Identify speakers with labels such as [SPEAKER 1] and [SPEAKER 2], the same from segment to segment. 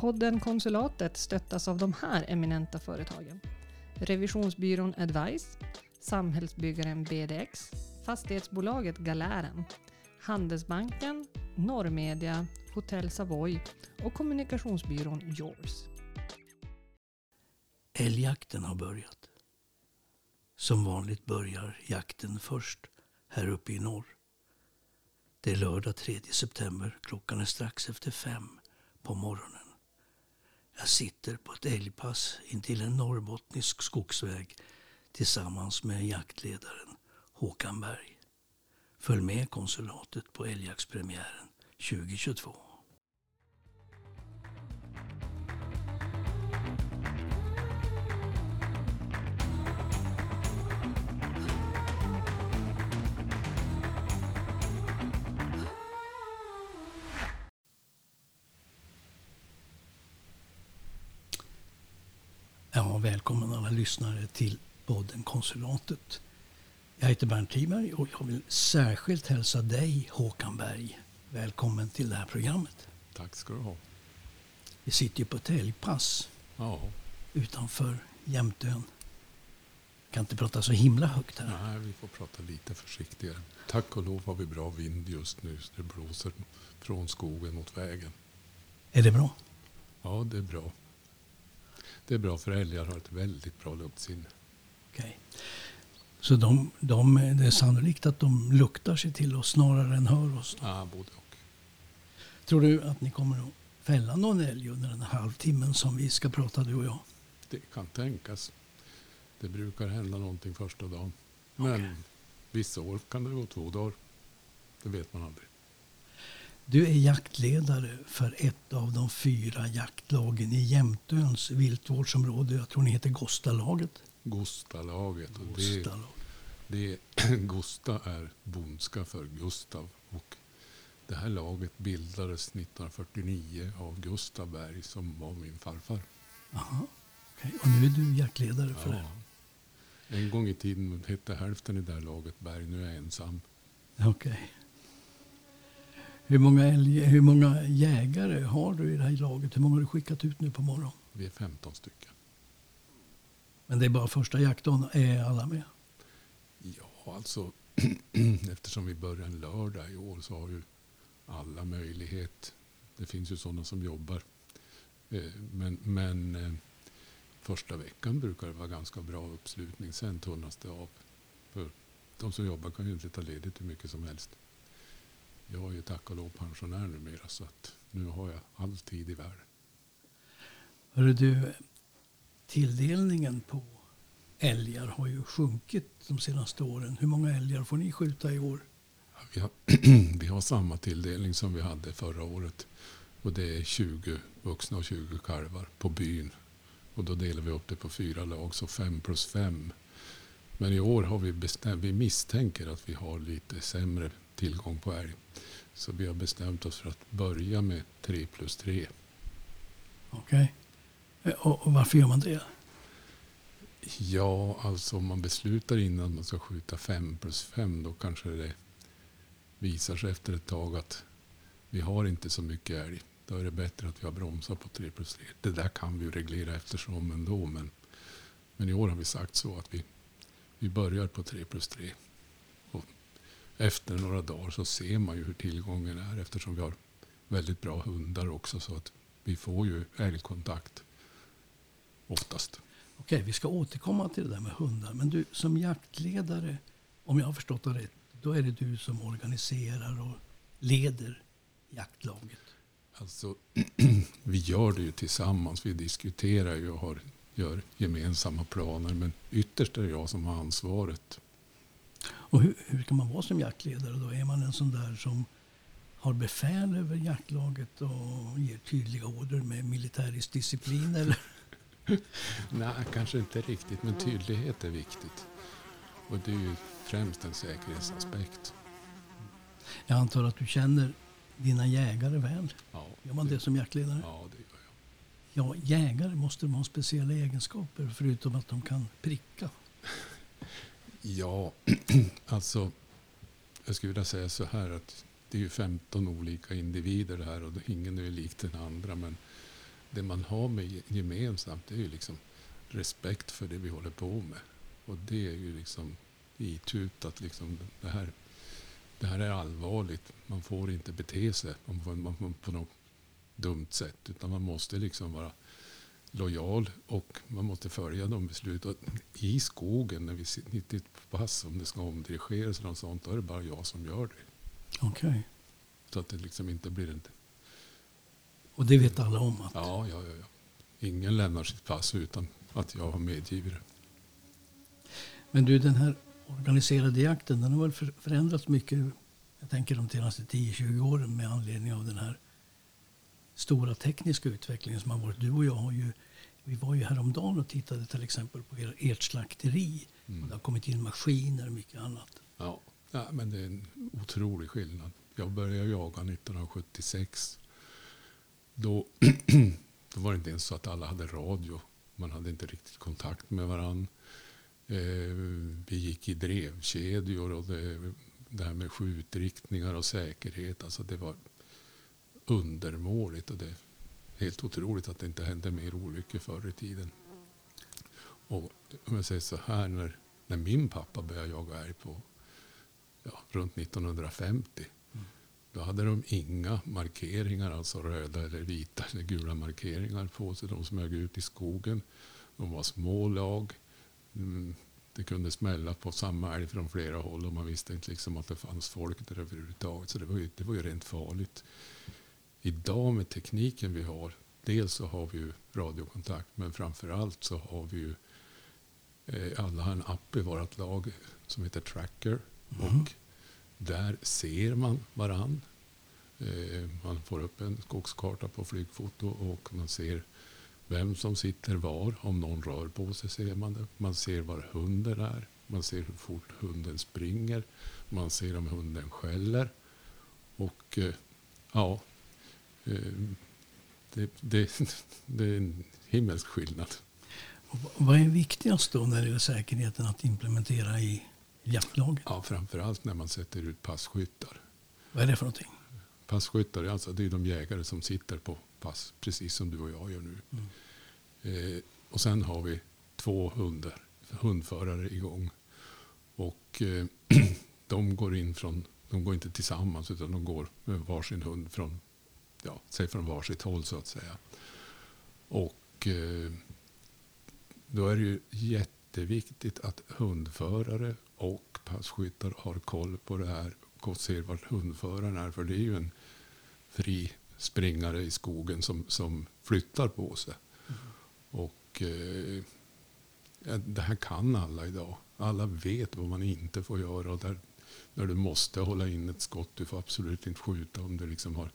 [SPEAKER 1] Podden Konsulatet stöttas av de här eminenta företagen. Revisionsbyrån Advice, Samhällsbyggaren BDX, Fastighetsbolaget Galären, Handelsbanken, Norrmedia, Hotell Savoy och kommunikationsbyrån Yours.
[SPEAKER 2] Älgjakten har börjat. Som vanligt börjar jakten först här uppe i norr. Det är lördag 3 september. Klockan är strax efter fem på morgonen. Jag sitter på ett älgpass intill en norrbottnisk skogsväg tillsammans med jaktledaren Håkan Berg. Följ med konsulatet på älgjaktspremiären 2022. Ja, välkommen alla lyssnare till podden Konsulatet. Jag heter Bernt Tiberg och jag vill särskilt hälsa dig Håkan Berg välkommen till det här programmet.
[SPEAKER 3] Tack ska du ha.
[SPEAKER 2] Vi sitter ju på ett helgpass
[SPEAKER 3] Ja,
[SPEAKER 2] utanför Jämtön. Kan inte prata så himla högt här.
[SPEAKER 3] nej, vi får prata lite försiktigare. Tack och lov har vi bra vind just nu. Så det blåser från skogen mot vägen.
[SPEAKER 2] Är det bra?
[SPEAKER 3] Ja, det är bra. Det är bra för älgar har ett väldigt bra luktsinne.
[SPEAKER 2] Okej. Så de, de, det är sannolikt att de luktar sig till oss snarare än hör oss.
[SPEAKER 3] Ja, både och.
[SPEAKER 2] Tror du att ni kommer att fälla någon älg under den här halvtimmen som vi ska prata du och jag?
[SPEAKER 3] Det kan tänkas. Det brukar hända någonting första dagen. Men
[SPEAKER 2] Okej.
[SPEAKER 3] vissa år kan det gå två dagar. Det vet man aldrig.
[SPEAKER 2] Du är jaktledare för ett av de fyra jaktlagen i Jämtöns viltvårdsområde. Jag tror ni heter Gostalaget.
[SPEAKER 3] Gostalaget. Och det, det, Gosta är bondska för Gustav. Och det här laget bildades 1949 av Gustav Berg som var min farfar.
[SPEAKER 2] Aha. okej. Och nu är du jaktledare för det.
[SPEAKER 3] Ja. En gång i tiden hette hälften i det här laget Berg. Nu är jag ensam.
[SPEAKER 2] Okej. Hur, många älg, hur många jägare har du i det här laget? Hur många har du skickat ut nu på morgonen?
[SPEAKER 3] Vi är 15 stycken.
[SPEAKER 2] Men det är bara första jaktdagen. Är alla med?
[SPEAKER 3] Ja, alltså eftersom vi börjar en lördag i år så har ju alla möjlighet. Det finns ju sådana som jobbar. Eh, Men, men eh, första veckan brukar det vara ganska bra uppslutning. Sen tunnas det av. För de som jobbar kan ju inte ta ledigt hur mycket som helst. Jag är ju tack och lov pensionär numera så att nu har jag all tid i världen.
[SPEAKER 2] Hörru du, tilldelningen på älgar har ju sjunkit de senaste åren. Hur många älgar får ni skjuta i år?
[SPEAKER 3] Ja, Vi har, vi har samma tilldelning som vi hade förra året. Och det är 20 vuxna och 20 kalvar på byn. Och då delar vi upp det på fyra lag, så fem plus fem. Men i år har vi bestämt, vi misstänker att vi har lite sämre tillgång på älg. Så vi har bestämt oss för att börja med tre plus tre.
[SPEAKER 2] Okej. Eh, Och, och varför gör man det?
[SPEAKER 3] Ja, alltså om man beslutar innan man ska skjuta fem plus fem då kanske det visar sig efter ett tag att vi har inte så mycket älg. Då är det bättre att vi har bromsar på 3 plus 3. Det där kan vi ju reglera eftersom ändå. Men, men i år har vi sagt så att vi, vi börjar på 3 plus 3. Efter några dagar så ser man ju hur tillgången är eftersom vi har väldigt bra hundar också. Så att vi får ju älgkontakt oftast.
[SPEAKER 2] Okej, vi ska återkomma till det där med hundar. Men du, som jaktledare, om jag har förstått det rätt, då är det du som organiserar och leder jaktlaget.
[SPEAKER 3] Alltså, vi gör det ju tillsammans. Vi diskuterar ju och har, gör gemensamma planer. Men ytterst är det jag som har ansvaret.
[SPEAKER 2] Och hur, hur kan man vara som jaktledare då? Är man en sån där som har befäl över jaktlaget och ger tydliga order med militärisk disciplin? Eller?
[SPEAKER 3] Nej, kanske inte riktigt. Men tydlighet är viktigt. Och det är ju främst en säkerhetsaspekt.
[SPEAKER 2] Jag antar att du känner dina jägare väl?
[SPEAKER 3] Ja,
[SPEAKER 2] Gör man det som jaktledare?
[SPEAKER 3] Ja, det gör jag.
[SPEAKER 2] Ja, jägare måste de ha speciella egenskaper förutom att de kan pricka.
[SPEAKER 3] Ja, alltså. Jag skulle vilja säga så här att det är ju 15 olika individer det här och ingen är ju lik den andra. Men det man har med gemensamt det är ju liksom respekt för det vi håller på med. Och det är ju liksom itutat liksom det här, det här är allvarligt. Man får inte bete sig på något dumt sätt. Utan man måste liksom vara lojal och man måste följa de beslut. Och I skogen när vi sitter på pass, om det ska omdirigeras eller något sånt, då är det bara jag som gör det.
[SPEAKER 2] Okej. Okay.
[SPEAKER 3] Så att det liksom inte blir en...
[SPEAKER 2] Och det vet alla om? Att...
[SPEAKER 3] Ja, ja, ja, ja. Ingen lämnar sitt pass utan att jag har medgivit det.
[SPEAKER 2] Men du, den här organiserade jakten, den har väl förändrats mycket, jag tänker de senaste 10-20 åren med anledning av den här stora tekniska utvecklingen som har varit. Du och jag har ju, vi var ju häromdagen och tittade till exempel på er, ert slakteri. Mm. det har kommit in maskiner och mycket annat.
[SPEAKER 3] Ja. ja, men det är en otrolig skillnad. Jag började jaga 1976. Då, då var det inte ens så att alla hade radio. Man hade inte riktigt kontakt med varandra. Eh, vi gick i drevkedjor och det, det här med skjutriktningar och säkerhet. Alltså det var undermåligt. Och det är helt otroligt att det inte hände mer olyckor förr i tiden. Och om jag säger så här, när, när min pappa började jaga älg på ja, runt 1950. Mm. Då hade de inga markeringar, alltså röda eller vita eller gula markeringar på sig. De smög ut i skogen. De var små lag. Mm, det kunde smälla på samma älg från flera håll och man visste inte liksom att det fanns folk där överhuvudtaget. Så det var ju, det var ju rent farligt idag med tekniken vi har, dels så har vi ju radiokontakt, men framför allt så har vi ju eh, alla har en app i vårt lag som heter Tracker. Mm. Och där ser man varann. Eh, man får upp en skogskarta på flygfoto och man ser vem som sitter var. Om någon rör på sig ser man det. Man ser var hunden är. Man ser hur fort hunden springer. Man ser om hunden skäller. Och eh, ja, det, det, det är en himmelsk skillnad.
[SPEAKER 2] Och vad är viktigast då när det gäller säkerheten att implementera i jaktlaget?
[SPEAKER 3] Ja, framförallt när man sätter ut passkyttar.
[SPEAKER 2] Vad är det för någonting?
[SPEAKER 3] Passkyttar alltså, det är de jägare som sitter på pass, precis som du och jag gör nu. Mm. Eh, och sen har vi två hundar, hundförare igång. Och eh, de går in från, de går inte tillsammans utan de går med varsin hund från ja, säg från varsitt håll så att säga. Och eh, då är det ju jätteviktigt att hundförare och passkyttar har koll på det här och ser vart hundföraren är. För det är ju en fri springare i skogen som, som flyttar på sig. Mm. Och eh, det här kan alla idag. Alla vet vad man inte får göra. Och där, när du måste hålla in ett skott, du får absolut inte skjuta om du liksom har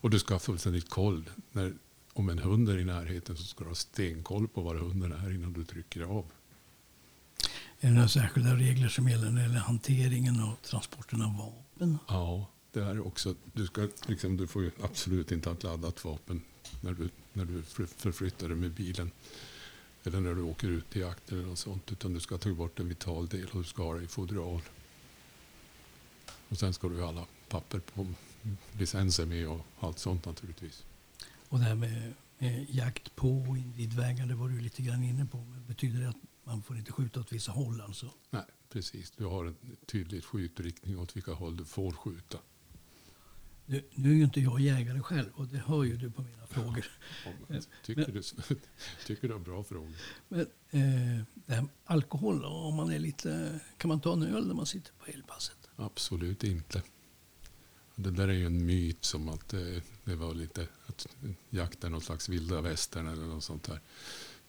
[SPEAKER 3] och du ska ha fullständigt koll. När, om en hund är i närheten så ska du ha stenkoll på var hunden är innan du trycker av.
[SPEAKER 2] Är det några särskilda regler som gäller när det gäller hanteringen och transporten av vapen?
[SPEAKER 3] Ja, det är också. Du, ska, liksom, du får absolut inte ha ett laddat vapen när du, när du förflyttar dig med bilen. Eller när du åker ut till jakt eller något sånt. Utan du ska ta bort en vital del och du ska ha det i fodral. Och sen ska du ha alla papper på licenser med och allt sånt naturligtvis.
[SPEAKER 2] Och det här med, med jakt på individvägar, det var du lite grann inne på. Men betyder det att man får inte skjuta åt vissa håll alltså?
[SPEAKER 3] Nej, precis. Du har en tydlig skjutriktning åt vilka håll du får skjuta.
[SPEAKER 2] Nu, nu är ju inte jag jägare själv och det hör ju du på mina frågor.
[SPEAKER 3] Ja, tycker, men, du, tycker du har bra frågor.
[SPEAKER 2] Men eh, det här alkohol, om man är lite, kan man ta en öl när man sitter på älgpasset?
[SPEAKER 3] Absolut inte. Det där är ju en myt som att det, det var lite att jakt är någon slags vilda västern eller något sånt där.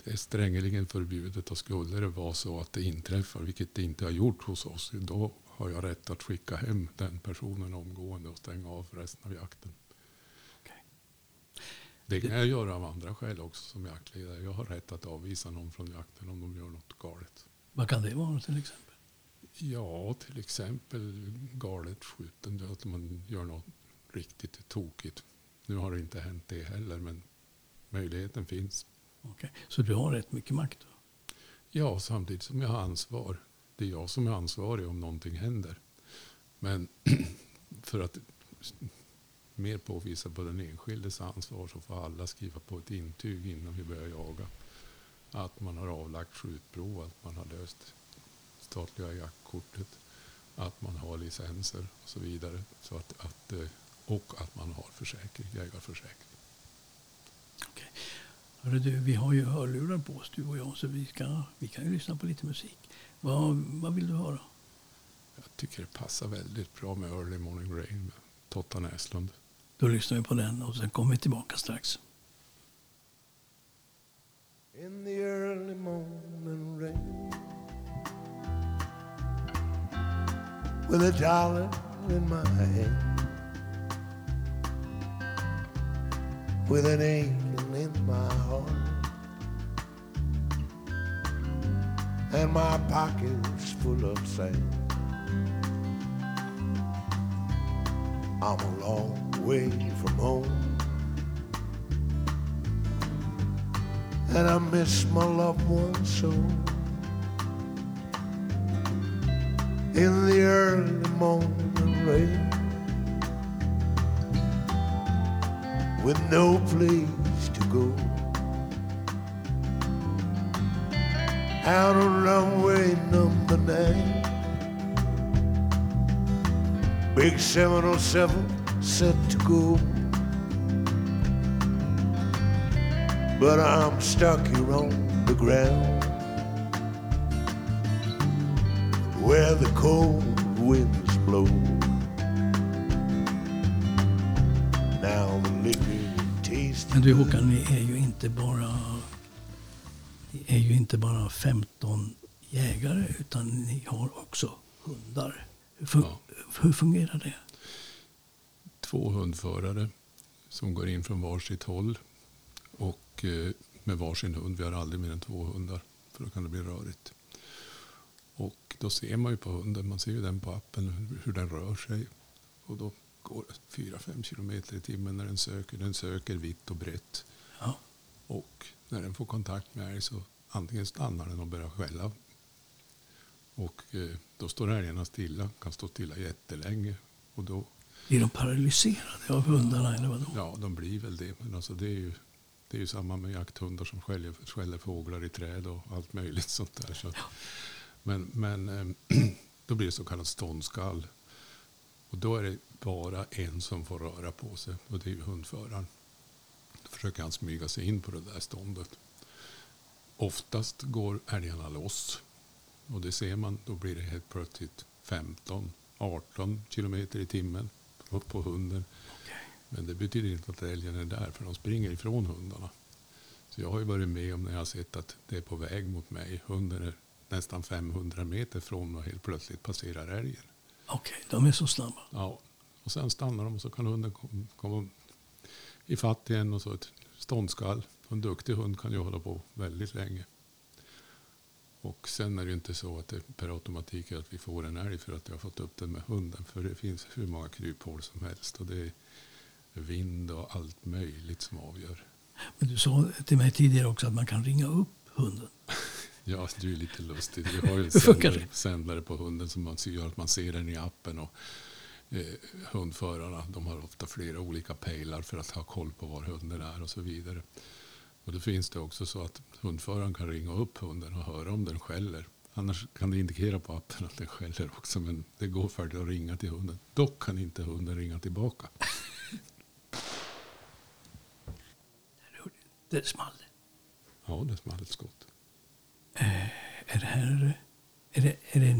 [SPEAKER 3] Det är strängeligen förbjudet och skulle det vara så att det inträffar, vilket det inte har gjort hos oss, då har jag rätt att skicka hem den personen omgående och stänga av resten av jakten. Okay. Det kan jag göra av andra skäl också som jaktledare. Jag har rätt att avvisa någon från jakten om de gör något galet.
[SPEAKER 2] Vad kan det vara till exempel?
[SPEAKER 3] Ja, till exempel galet skjuten. Att man gör något riktigt tokigt. Nu har det inte hänt det heller, men möjligheten finns.
[SPEAKER 2] Okay. Så du har rätt mycket makt? Då?
[SPEAKER 3] Ja, samtidigt som jag har ansvar. Det är jag som är ansvarig om någonting händer. Men för att mer påvisa på den enskildes ansvar så får alla skriva på ett intyg innan vi börjar jaga. Att man har avlagt skjutprov, att man har löst statliga jaktkortet, att man har licenser och så vidare. Så att, att, eh, och att man har försäkring, jägarförsäkring.
[SPEAKER 2] Okej. Hörru du, vi har ju hörlurar på oss du och jag så vi, ska, vi kan ju lyssna på lite musik. Vad, vad vill du höra?
[SPEAKER 3] Jag tycker det passar väldigt bra med Early Morning Rain med Totta Näslund.
[SPEAKER 2] Då lyssnar vi på den och sen kommer vi tillbaka strax.
[SPEAKER 4] in the early morning rain with a dollar in my hand. With an aching in my heart. And my pockets full of sand. I'm a long way from home. And I miss my loved ones so. In the early morning rain, with no place to go, out on runway number nine, big 707 set to go. but I'm stuck here on the ground where the cold winds blow. Now the liquor tastes
[SPEAKER 2] Men du Håkan, ni är ju inte bara, ni är ju inte bara 15 jägare utan ni har också hundar. Hur, fun-
[SPEAKER 3] Ja.
[SPEAKER 2] hur fungerar det?
[SPEAKER 3] Två hundförare som går in från varsitt håll och eh, med varsin hund. Vi har aldrig mer än två hundar för då kan det bli rörigt. Och då ser man ju på hunden, man ser ju den på appen hur, den rör sig. Och då går det 4-5 kilometer i timmen när den söker. Den söker vitt och brett.
[SPEAKER 2] Ja.
[SPEAKER 3] Och när den får kontakt med älg så antingen stannar den och börjar skälla. Och eh, då står älgarna stilla, kan stå stilla jättelänge. Och då,
[SPEAKER 2] Blir de paralyserade av hundarna eller vadå?
[SPEAKER 3] ja, de blir väl det. Men alltså det är ju, det är ju samma med jakthundar som skäller, skäller fåglar i träd och allt möjligt sånt där. Så att, men men eh, då blir det så kallat ståndskall. Och då är det bara en som får röra på sig och det är hundföraren. Då försöker han smyga sig in på det där ståndet. Oftast går älgarna loss. Och det ser man, då blir det helt plötsligt 15, 18 kilometer i timmen upp på hunden. Men det betyder inte att älgen är där, för de springer ifrån hundarna. Så jag har ju varit med om när jag har sett att det är på väg mot mig. Hunden är nästan 500 meter från och helt plötsligt passerar älgen.
[SPEAKER 2] Okej, de är så snabba.
[SPEAKER 3] Ja. Och sen stannar de och så kan hunden kom- komma i fatt igen och så ett ståndskall. En duktig hund kan ju hålla på väldigt länge. Och sen är det ju inte så att det per automatik är att vi får en älg för att jag har fått upp den med hunden. För det finns hur många kryphål som helst. Och det är vind och allt möjligt som avgör.
[SPEAKER 2] Men du sa till mig tidigare också att man kan ringa upp hunden.
[SPEAKER 3] Ja, du är lite lustig. Vi har ju en sändare, sändare på hunden som man gör att man ser den i appen. Och, eh, hundförarna de har ofta flera olika pejlar för att ha koll på var hunden är och så vidare. Och då finns det också så att hundföraren kan ringa upp hunden och höra om den skäller. Annars kan det indikera på appen att den skäller också. Men det går för det att ringa till hunden. Dock kan inte hunden ringa tillbaka.
[SPEAKER 2] Det small.
[SPEAKER 3] Ja, det small ett skott.
[SPEAKER 2] Är det här... Är det, är det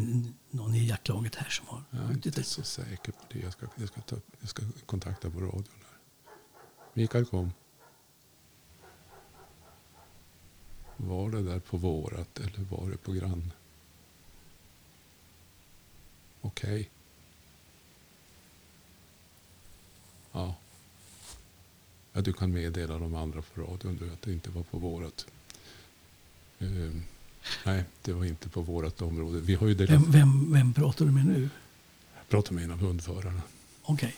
[SPEAKER 2] någon i jaktlaget här som har
[SPEAKER 3] Jag är inte
[SPEAKER 2] det?
[SPEAKER 3] så säker på det. Jag ska, jag ska, ta, jag ska kontakta på radion. Här. Mikael kom. Var det där på vårat eller var det på grann? Okej. Ja. ja. Du kan meddela de andra på radion du, att det inte var på vårat. Ehm, nej, det var inte på vårat område. Vi har ju delat...
[SPEAKER 2] Vem, vem, vem pratar du med nu?
[SPEAKER 3] Jag pratade med en av hundförarna.
[SPEAKER 2] Okej.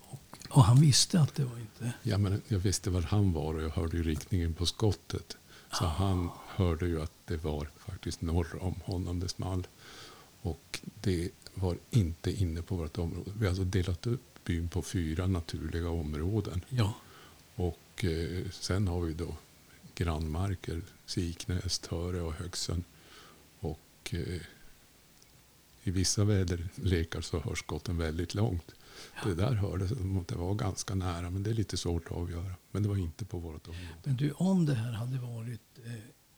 [SPEAKER 2] Och, och han visste att det var inte...
[SPEAKER 3] Ja, men jag visste var han var och jag hörde ju riktningen på skottet. Så han hörde ju att det var faktiskt norr om honom det small. Och det var inte inne på vårt område. Vi har alltså delat upp skjutbyn på fyra naturliga områden.
[SPEAKER 2] Ja.
[SPEAKER 3] Och eh, sen har vi då grannmarker, Siknäs, Töre och Högsön. Och eh, i vissa väderlekar så hörs skotten väldigt långt. Det där hördes som att det var ganska nära, men det är lite svårt att avgöra. Men det var inte på vårt område.
[SPEAKER 2] Men du, om det här hade varit eh,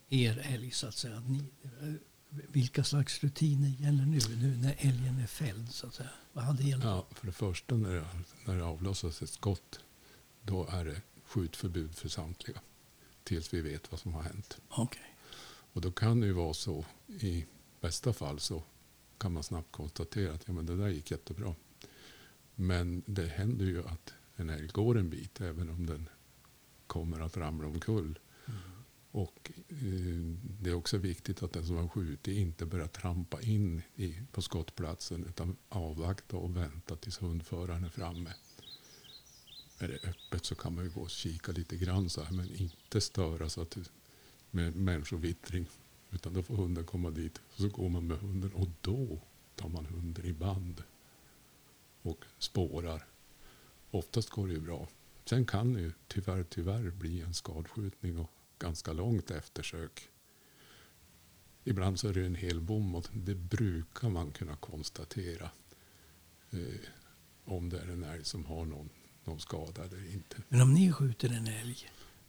[SPEAKER 2] er älg så att säga. Att ni, eh, vilka slags rutiner gäller nu, nu när älgen är fälld så att säga? Vad hade gällt?
[SPEAKER 3] Ja, för det första när det, när det avlossas ett skott, då är det skjutförbud för samtliga. Tills vi vet vad som har hänt.
[SPEAKER 2] Okej.
[SPEAKER 3] Och då kan det ju vara så, i bästa fall så kan man snabbt konstatera att ja, men det där gick jättebra. Men det händer ju att en älg går en bit även om den kommer att ramla omkull. Och eh, det är också viktigt att den som har skjutit inte börjar trampa in i, på skottplatsen utan avvakta och vänta tills hundföraren är framme. Är det öppet så kan man ju gå och kika lite grann så här, men inte störa så att med människovittring. Utan då får hunden komma dit. Och så går man med hunden och då tar man hunden i band. Och spårar. Oftast går det ju bra. Sen kan det ju tyvärr, tyvärr bli en skadskjutning och ganska långt eftersök. Ibland så är det en hel bom och det brukar man kunna konstatera. Eh, om det är en älg som har någon, någon skada eller inte.
[SPEAKER 2] Men om ni skjuter en älg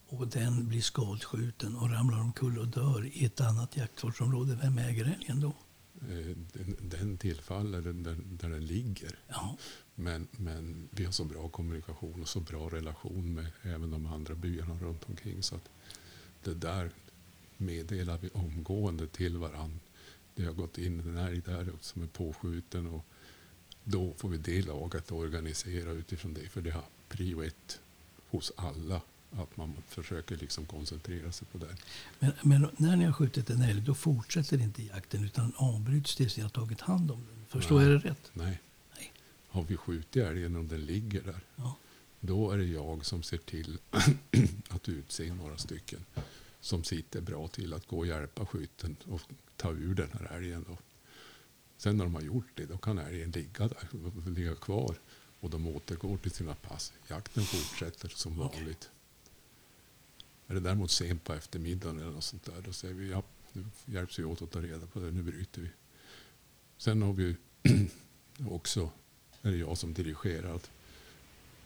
[SPEAKER 2] och den blir skadskjuten och ramlar omkull och dör i ett annat jaktvårdsområde, vem äger älgen då?
[SPEAKER 3] Eh, den, den tillfaller där, där, där den ligger.
[SPEAKER 2] Ja,
[SPEAKER 3] Men, men vi har så bra kommunikation och så bra relation med även de andra byarna runt omkring. Så att det där meddelar vi omgående till varandra. Det har gått in en älg där som är påskjuten och då får vi det laget organisera utifrån det. För det har prio ett hos alla. Att man försöker liksom koncentrera sig på det.
[SPEAKER 2] men, men när ni har skjutit en älg då fortsätter inte jakten utan avbryts tills ni har tagit hand om den. Förstår
[SPEAKER 3] Nej.
[SPEAKER 2] jag det rätt?
[SPEAKER 3] Nej.
[SPEAKER 2] Nej.
[SPEAKER 3] Har vi skjutit älgen och den ligger där.
[SPEAKER 2] Ja.
[SPEAKER 3] Då är det jag som ser till att utse några stycken som sitter bra till att gå och hjälpa skytten och ta ur den här älgen. Då. Sen när de har gjort det, då kan älgen ligga där, och ligga kvar och de återgår till sina pass. Jakten fortsätter som
[SPEAKER 2] Okej.
[SPEAKER 3] vanligt. Är det däremot sent på eftermiddagen eller något sånt där, då säger vi ja, nu hjälps vi åt att ta reda på det, nu bryter vi. Sen har vi också, är det jag som dirigerar, att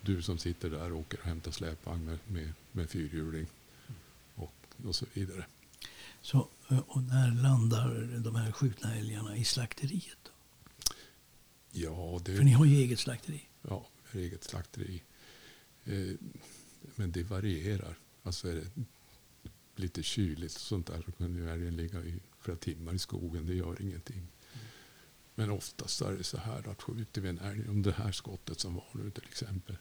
[SPEAKER 3] du som sitter där åker och hämtar släpvagn med, med, med fyrhjuling och, och så vidare.
[SPEAKER 2] Så, eh, och när landar de här skjutna älgarna i slakteriet? Då?
[SPEAKER 3] Ja,
[SPEAKER 2] För ni
[SPEAKER 3] det
[SPEAKER 2] har ju eget slakteri.
[SPEAKER 3] ja, är eget slakteri. Eh, men det varierar. Alltså är det lite kyligt och sånt där så kan ju älgen ligga i flera timmar i skogen. Det gör ingenting. Men oftast är det så här att skjuter vi en älg, om det här skottet som var nu till exempel.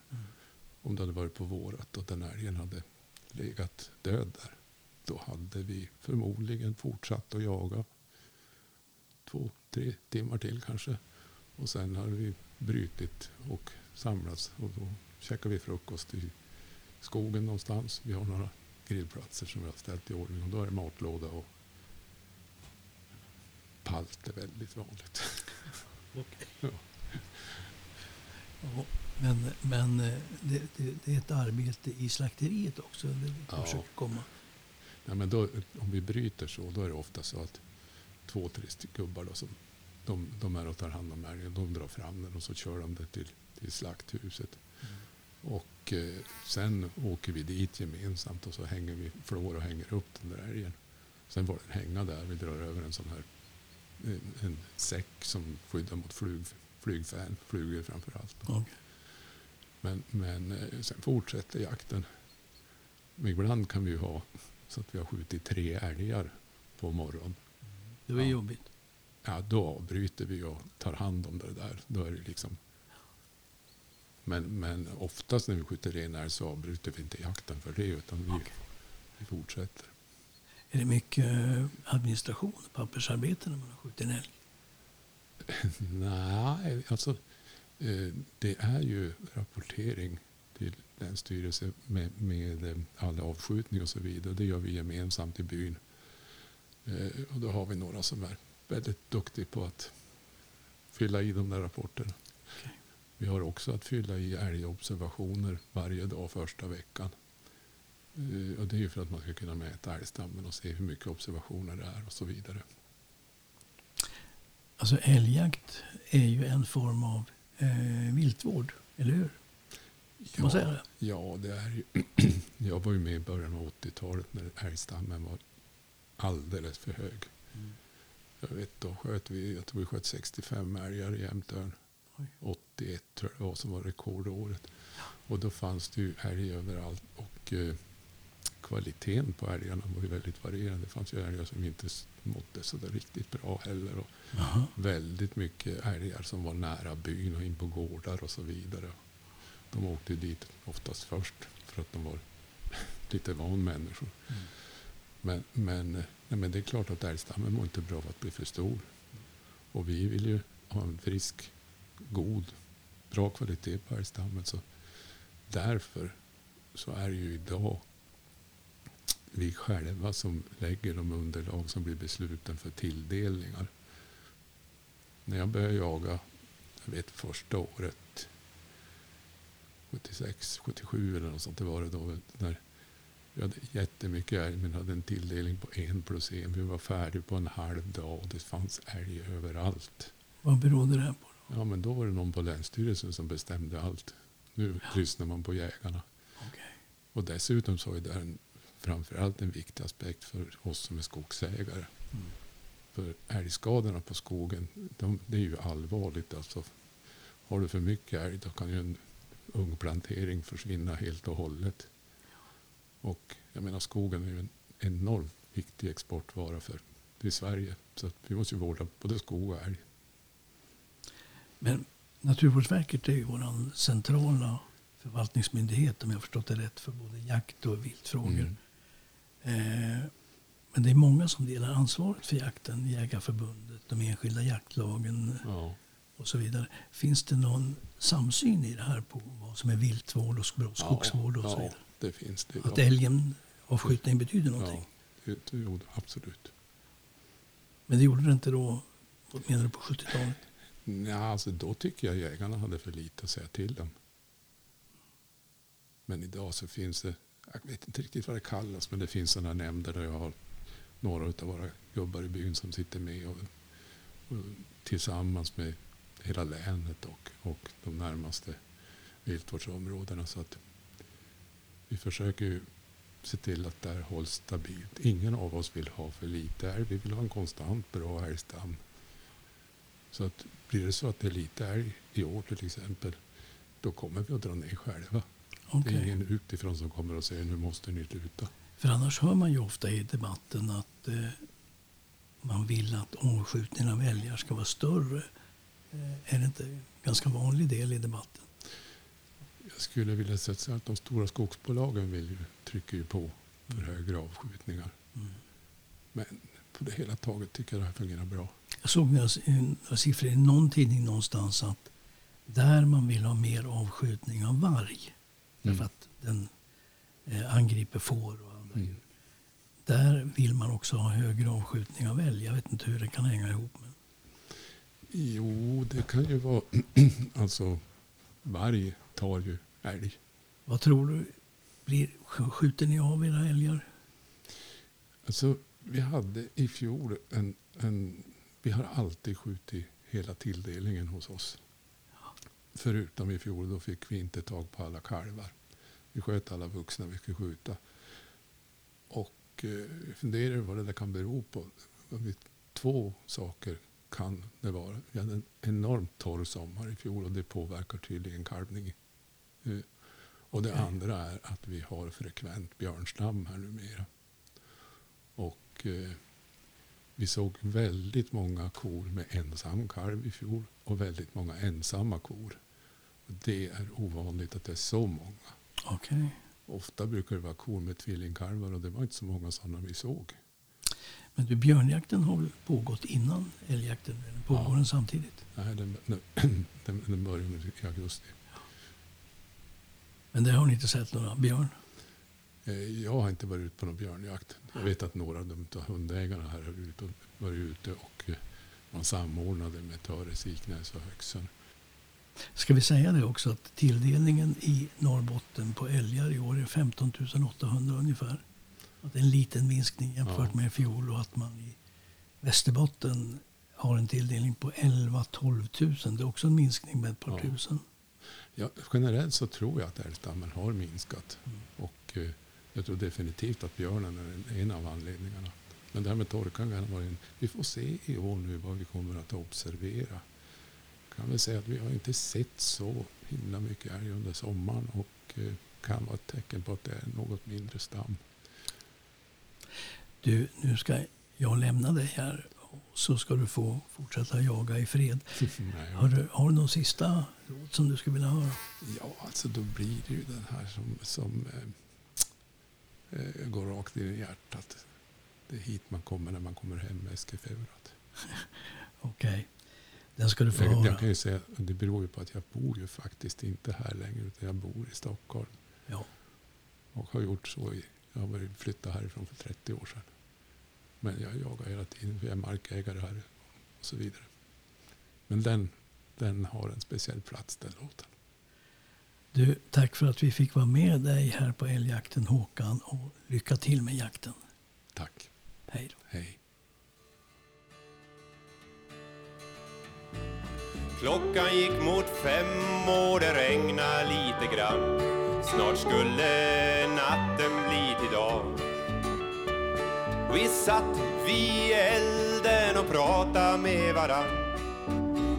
[SPEAKER 3] Om det hade varit på vårat och den älgen hade legat död där. Då hade vi förmodligen fortsatt att jaga två, tre timmar till kanske. Och sen hade vi brutit och samlats och då käkade vi frukost i skogen någonstans. Vi har några grillplatser som vi har ställt i ordning och då är det matlåda och palt är väldigt vanligt. Ja.
[SPEAKER 2] Ja, men men eh, det, det, det är ett arbete i slakteriet också. Det
[SPEAKER 3] Ja.
[SPEAKER 2] försöker komma.
[SPEAKER 3] Nej, men då, om vi bryter så, då är det ofta så att två, tre gubbar då, som, de, de är och tar hand om älgen. De drar fram den och så kör de det till, till slakthuset. Och eh, sen åker vi dit gemensamt och så hänger vi flår och hänger upp den där älgen. Sen får den hänga där. Vi drar över en sån här en, en säck som skyddar mot flug, flygfän, flugor framför allt.
[SPEAKER 2] Okej.
[SPEAKER 3] Men, men eh, sen fortsätter jakten. Men ibland kan vi ju ha så att vi har skjutit tre älgar på morgonen.
[SPEAKER 2] Det var
[SPEAKER 3] Ja.
[SPEAKER 2] jobbigt.
[SPEAKER 3] Ja, då avbryter vi och tar hand om det där. Då är det liksom... Men, men oftast när vi skjuter ren älg så avbryter vi inte jakten för det utan vi,
[SPEAKER 2] Okej.
[SPEAKER 3] vi fortsätter.
[SPEAKER 2] Är det mycket eh, administration pappersarbete när man har skjutit en älg?
[SPEAKER 3] Nej, alltså eh, det är ju rapportering till Länsstyrelsen med, med eh, alla avskjutningar och så vidare. Det gör vi gemensamt i byn. Eh, och då har vi några som är väldigt duktiga på att fylla i de där rapporterna.
[SPEAKER 2] Okej.
[SPEAKER 3] Vi har också att fylla i älgobservationer varje dag första veckan. Eh, Och det är ju för att man ska kunna mäta älgstammen och se hur mycket observationer det är och så vidare.
[SPEAKER 2] Alltså älgjakt är ju en form av eh, viltvård, eller hur? Kan man säga det?
[SPEAKER 3] Ja, det är ju. Jag var ju med i början av 80-talet när älgstammen var alldeles för hög.
[SPEAKER 2] Mm.
[SPEAKER 3] Jag vet, då sköt vi, jag tror vi sköt 65 älgar i Jämtön.
[SPEAKER 2] Oj.
[SPEAKER 3] 81 tror jag det var som var rekordåret. Och då fanns det ju älg överallt. Och eh, kvaliteten på älgarna var ju väldigt varierande. Det fanns ju älgar som inte mådde så där riktigt bra heller. Och väldigt mycket älgar som var nära byn och in på gårdar och så vidare. De åkte dit oftast först för att de var lite van människor.
[SPEAKER 2] Mm.
[SPEAKER 3] Men, men, eh, nej, men det är klart att älgstammen mår inte bra av att bli för stor. Och vi vill ju ha en frisk, god, bra kvalitet på älgstammen. Så därför så är det ju idag vi själva som lägger de underlag som blir besluten för tilldelningar. När jag började jaga, jag vet första året, 76, 77 eller något sånt, det var det då. När vi hade jättemycket älg men hade en tilldelning på en plus en. Vi var färdiga på en halv dag och det fanns älg överallt.
[SPEAKER 2] Vad berodde det här på? Då?
[SPEAKER 3] Ja, men då var det någon på Länsstyrelsen som bestämde allt. Nu lyssnar man på jägarna.
[SPEAKER 2] Okej.
[SPEAKER 3] Och dessutom så är det en, framförallt en viktig aspekt för oss som är skogsägare.
[SPEAKER 2] Mm.
[SPEAKER 3] För älgskadorna på skogen, de, det är ju allvarligt. Alltså, har du för mycket älg då kan ju en ung plantering försvinna helt och hållet. Och jag menar skogen är ju en enormt viktig exportvara för till Sverige. Så vi måste ju vårda både skog och älg.
[SPEAKER 2] Men Naturvårdsverket är ju vår centrala förvaltningsmyndighet om jag har förstått det rätt för både jakt och viltfrågor.
[SPEAKER 3] Mm.
[SPEAKER 2] Eh, men det är många som delar ansvaret för jakten. Jägarförbundet, de enskilda jaktlagen
[SPEAKER 3] Ja.
[SPEAKER 2] Och så vidare. Finns det någon samsyn i det här på vad som är viltvård och skog- skogsvård och så
[SPEAKER 3] ja,
[SPEAKER 2] vidare?
[SPEAKER 3] det finns det.
[SPEAKER 2] Att älgen avskjutning betyder någonting.
[SPEAKER 3] Ja, det, gjorde absolut.
[SPEAKER 2] Men det gjorde det inte då, vad menar du, på 70-talet?
[SPEAKER 3] Ja, alltså då tycker jag jägarna hade för lite att säga till om. Men idag så finns det, jag vet inte riktigt vad det kallas, men det finns sådana nämnder där jag har några av våra gubbar i byn som sitter med och, och tillsammans med hela länet och, och de närmaste viltvårdsområdena. Så att vi försöker ju se till att det här hålls stabilt. Ingen av oss vill ha för lite älg. Vi vill ha en konstant bra älgstam. Så att blir det så att det är lite älg i år till exempel, då kommer vi att dra ner själva.
[SPEAKER 2] Okej.
[SPEAKER 3] Det är ingen utifrån som kommer och säger nu måste ni sluta.
[SPEAKER 2] För annars hör man ju ofta i debatten att eh, man vill att avskjutningen av älgar ska vara större. Eh, är det inte en ganska vanlig del i debatten?
[SPEAKER 3] Jag skulle vilja säga att de stora skogsbolagen vill ju, trycker ju på för högre avskjutningar.
[SPEAKER 2] Mm.
[SPEAKER 3] Men på det hela taget tycker jag det här fungerar bra.
[SPEAKER 2] Jag såg några, några siffror i någon tidning någonstans att där man vill ha mer avskjutning av varg, därför att den eh, angriper får och andra
[SPEAKER 3] Mm.
[SPEAKER 2] djur. Där vill man också ha högre avskjutning av älg. Jag vet inte hur det kan hänga ihop. Men
[SPEAKER 3] Jo, det kan ju vara... alltså, varg tar ju älg.
[SPEAKER 2] vad tror du? Blir, sk- skjuter ni av era älgar?
[SPEAKER 3] Alltså, vi hade i fjol en, en... Vi har alltid skjutit hela tilldelningen hos oss. Förutom i fjol, då fick vi inte tag på alla kalvar. Vi sköt alla vuxna vi skulle skjuta. Och eh, funderar vad det där kan bero på. Två saker kan det vara. Vi hade en enormt torr sommar i fjol och det påverkar tydligen kalvning. Eh, Och det
[SPEAKER 2] Okej.
[SPEAKER 3] andra är att vi har frekvent björnstam här numera. Och eh, vi såg väldigt många kor med ensam kalv i fjol och väldigt många ensamma kor. Och det är ovanligt att det är så många.
[SPEAKER 2] Okej.
[SPEAKER 3] Ofta brukar det vara kor med tvillingkalvar och det var inte så många sådana vi såg.
[SPEAKER 2] Men du, björnjakten har väl pågått innan älgjakten? Eller pågår
[SPEAKER 3] Ja.
[SPEAKER 2] den samtidigt?
[SPEAKER 3] Nej, den, den, den, nu i augusti.
[SPEAKER 2] Men där har ni inte sett några björn?
[SPEAKER 3] Eh, Jag har inte varit ute på någon björnjakt. Jag vet att några av de hundägarna här har ut varit ute och eh, man samordnade med Töre, Siknäs och Höxen.
[SPEAKER 2] Ska vi säga det också att tilldelningen i Norrbotten på älgar i år är 15 800 ungefär. Att det är en liten minskning jämfört med i fjol och att man i Västerbotten har en tilldelning på 11-12 000. Det är också en minskning med ett par tusen.
[SPEAKER 3] Ja, generellt så tror jag att älgstammen har minskat.
[SPEAKER 2] Mm.
[SPEAKER 3] Och eh, jag tror definitivt att björnen är en, en av anledningarna. Men det här med torkan kan vara en... Vi får se i år nu vad vi kommer att observera. Kan väl säga att vi har inte sett så himla mycket älg under sommaren och eh, kan vara ett tecken på att det är något mindre stam.
[SPEAKER 2] Du, nu ska jag lämna dig här. Så ska du få fortsätta jaga i fred.
[SPEAKER 3] Nej,
[SPEAKER 2] Har du, har du någon sista råd som du skulle vilja höra?
[SPEAKER 3] Ja, alltså då blir det ju den här som, som eh, eh, går rakt in i hjärtat. Det är hit man kommer när man kommer hem med Eskifeurat.
[SPEAKER 2] Okej. Den ska du få
[SPEAKER 3] Jag,
[SPEAKER 2] höra.
[SPEAKER 3] jag kan ju säga det beror ju på att jag bor ju faktiskt inte här längre utan jag bor i Stockholm.
[SPEAKER 2] Ja.
[SPEAKER 3] Och har gjort så i, jag har varit flyttat härifrån för 30 år sedan. Men jag jagar hela tiden för jag är markägare här och så vidare. Men den, den har en speciell plats den låten.
[SPEAKER 2] Du, tack för att vi fick vara med dig här på älgjakten Håkan och lycka till med jakten.
[SPEAKER 3] Tack.
[SPEAKER 2] Hej då.
[SPEAKER 3] Hej.
[SPEAKER 5] Klockan gick mot fem och det regnade lite grann. Snart skulle natten bli till dag. Vi satt vid elden och pratade med varann.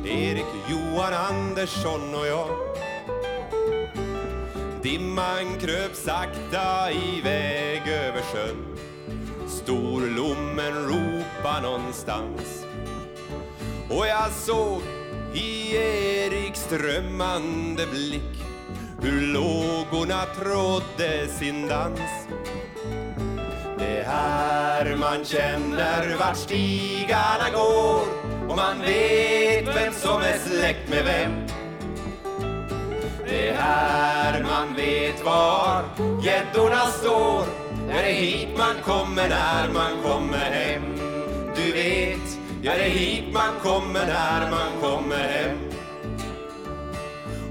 [SPEAKER 5] Erik, Johan, Andersson och jag. Dimman kröp sakta iväg över sjön. Storlommen ropa någonstans. Och jag såg i Eriks drömmande blick hur lågorna trådde sin dans. Det här man känner vart stigarna går och man vet vem som är släkt med vem. Det här man vet var gäddorna står är det är hit man kommer när man kommer hem Du vet, ja det är hit man kommer när man kommer hem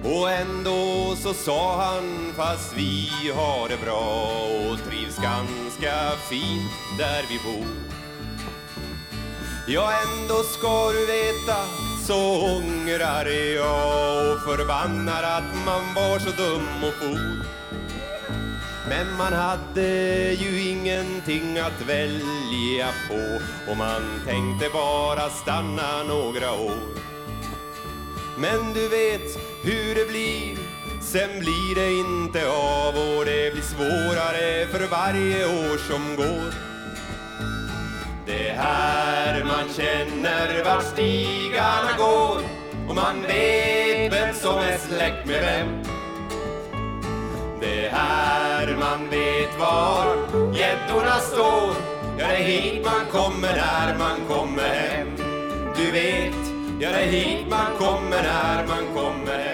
[SPEAKER 5] och ändå så sa han fast vi har det bra och trivs ganska fint där vi bor Ja, ändå ska du veta så ångrar jag och förbannar att man var så dum och for. Men man hade ju ingenting att välja på och man tänkte bara stanna några år. Men du vet hur det blir, sen blir det inte av och det blir svårare för varje år som går. Det här man känner vart stigarna går och man vet vem som är släkt med vem. Det här man vet var gäddorna står Ja, det är hit man kommer när man kommer hem Du vet, ja det är hit man kommer när man kommer hem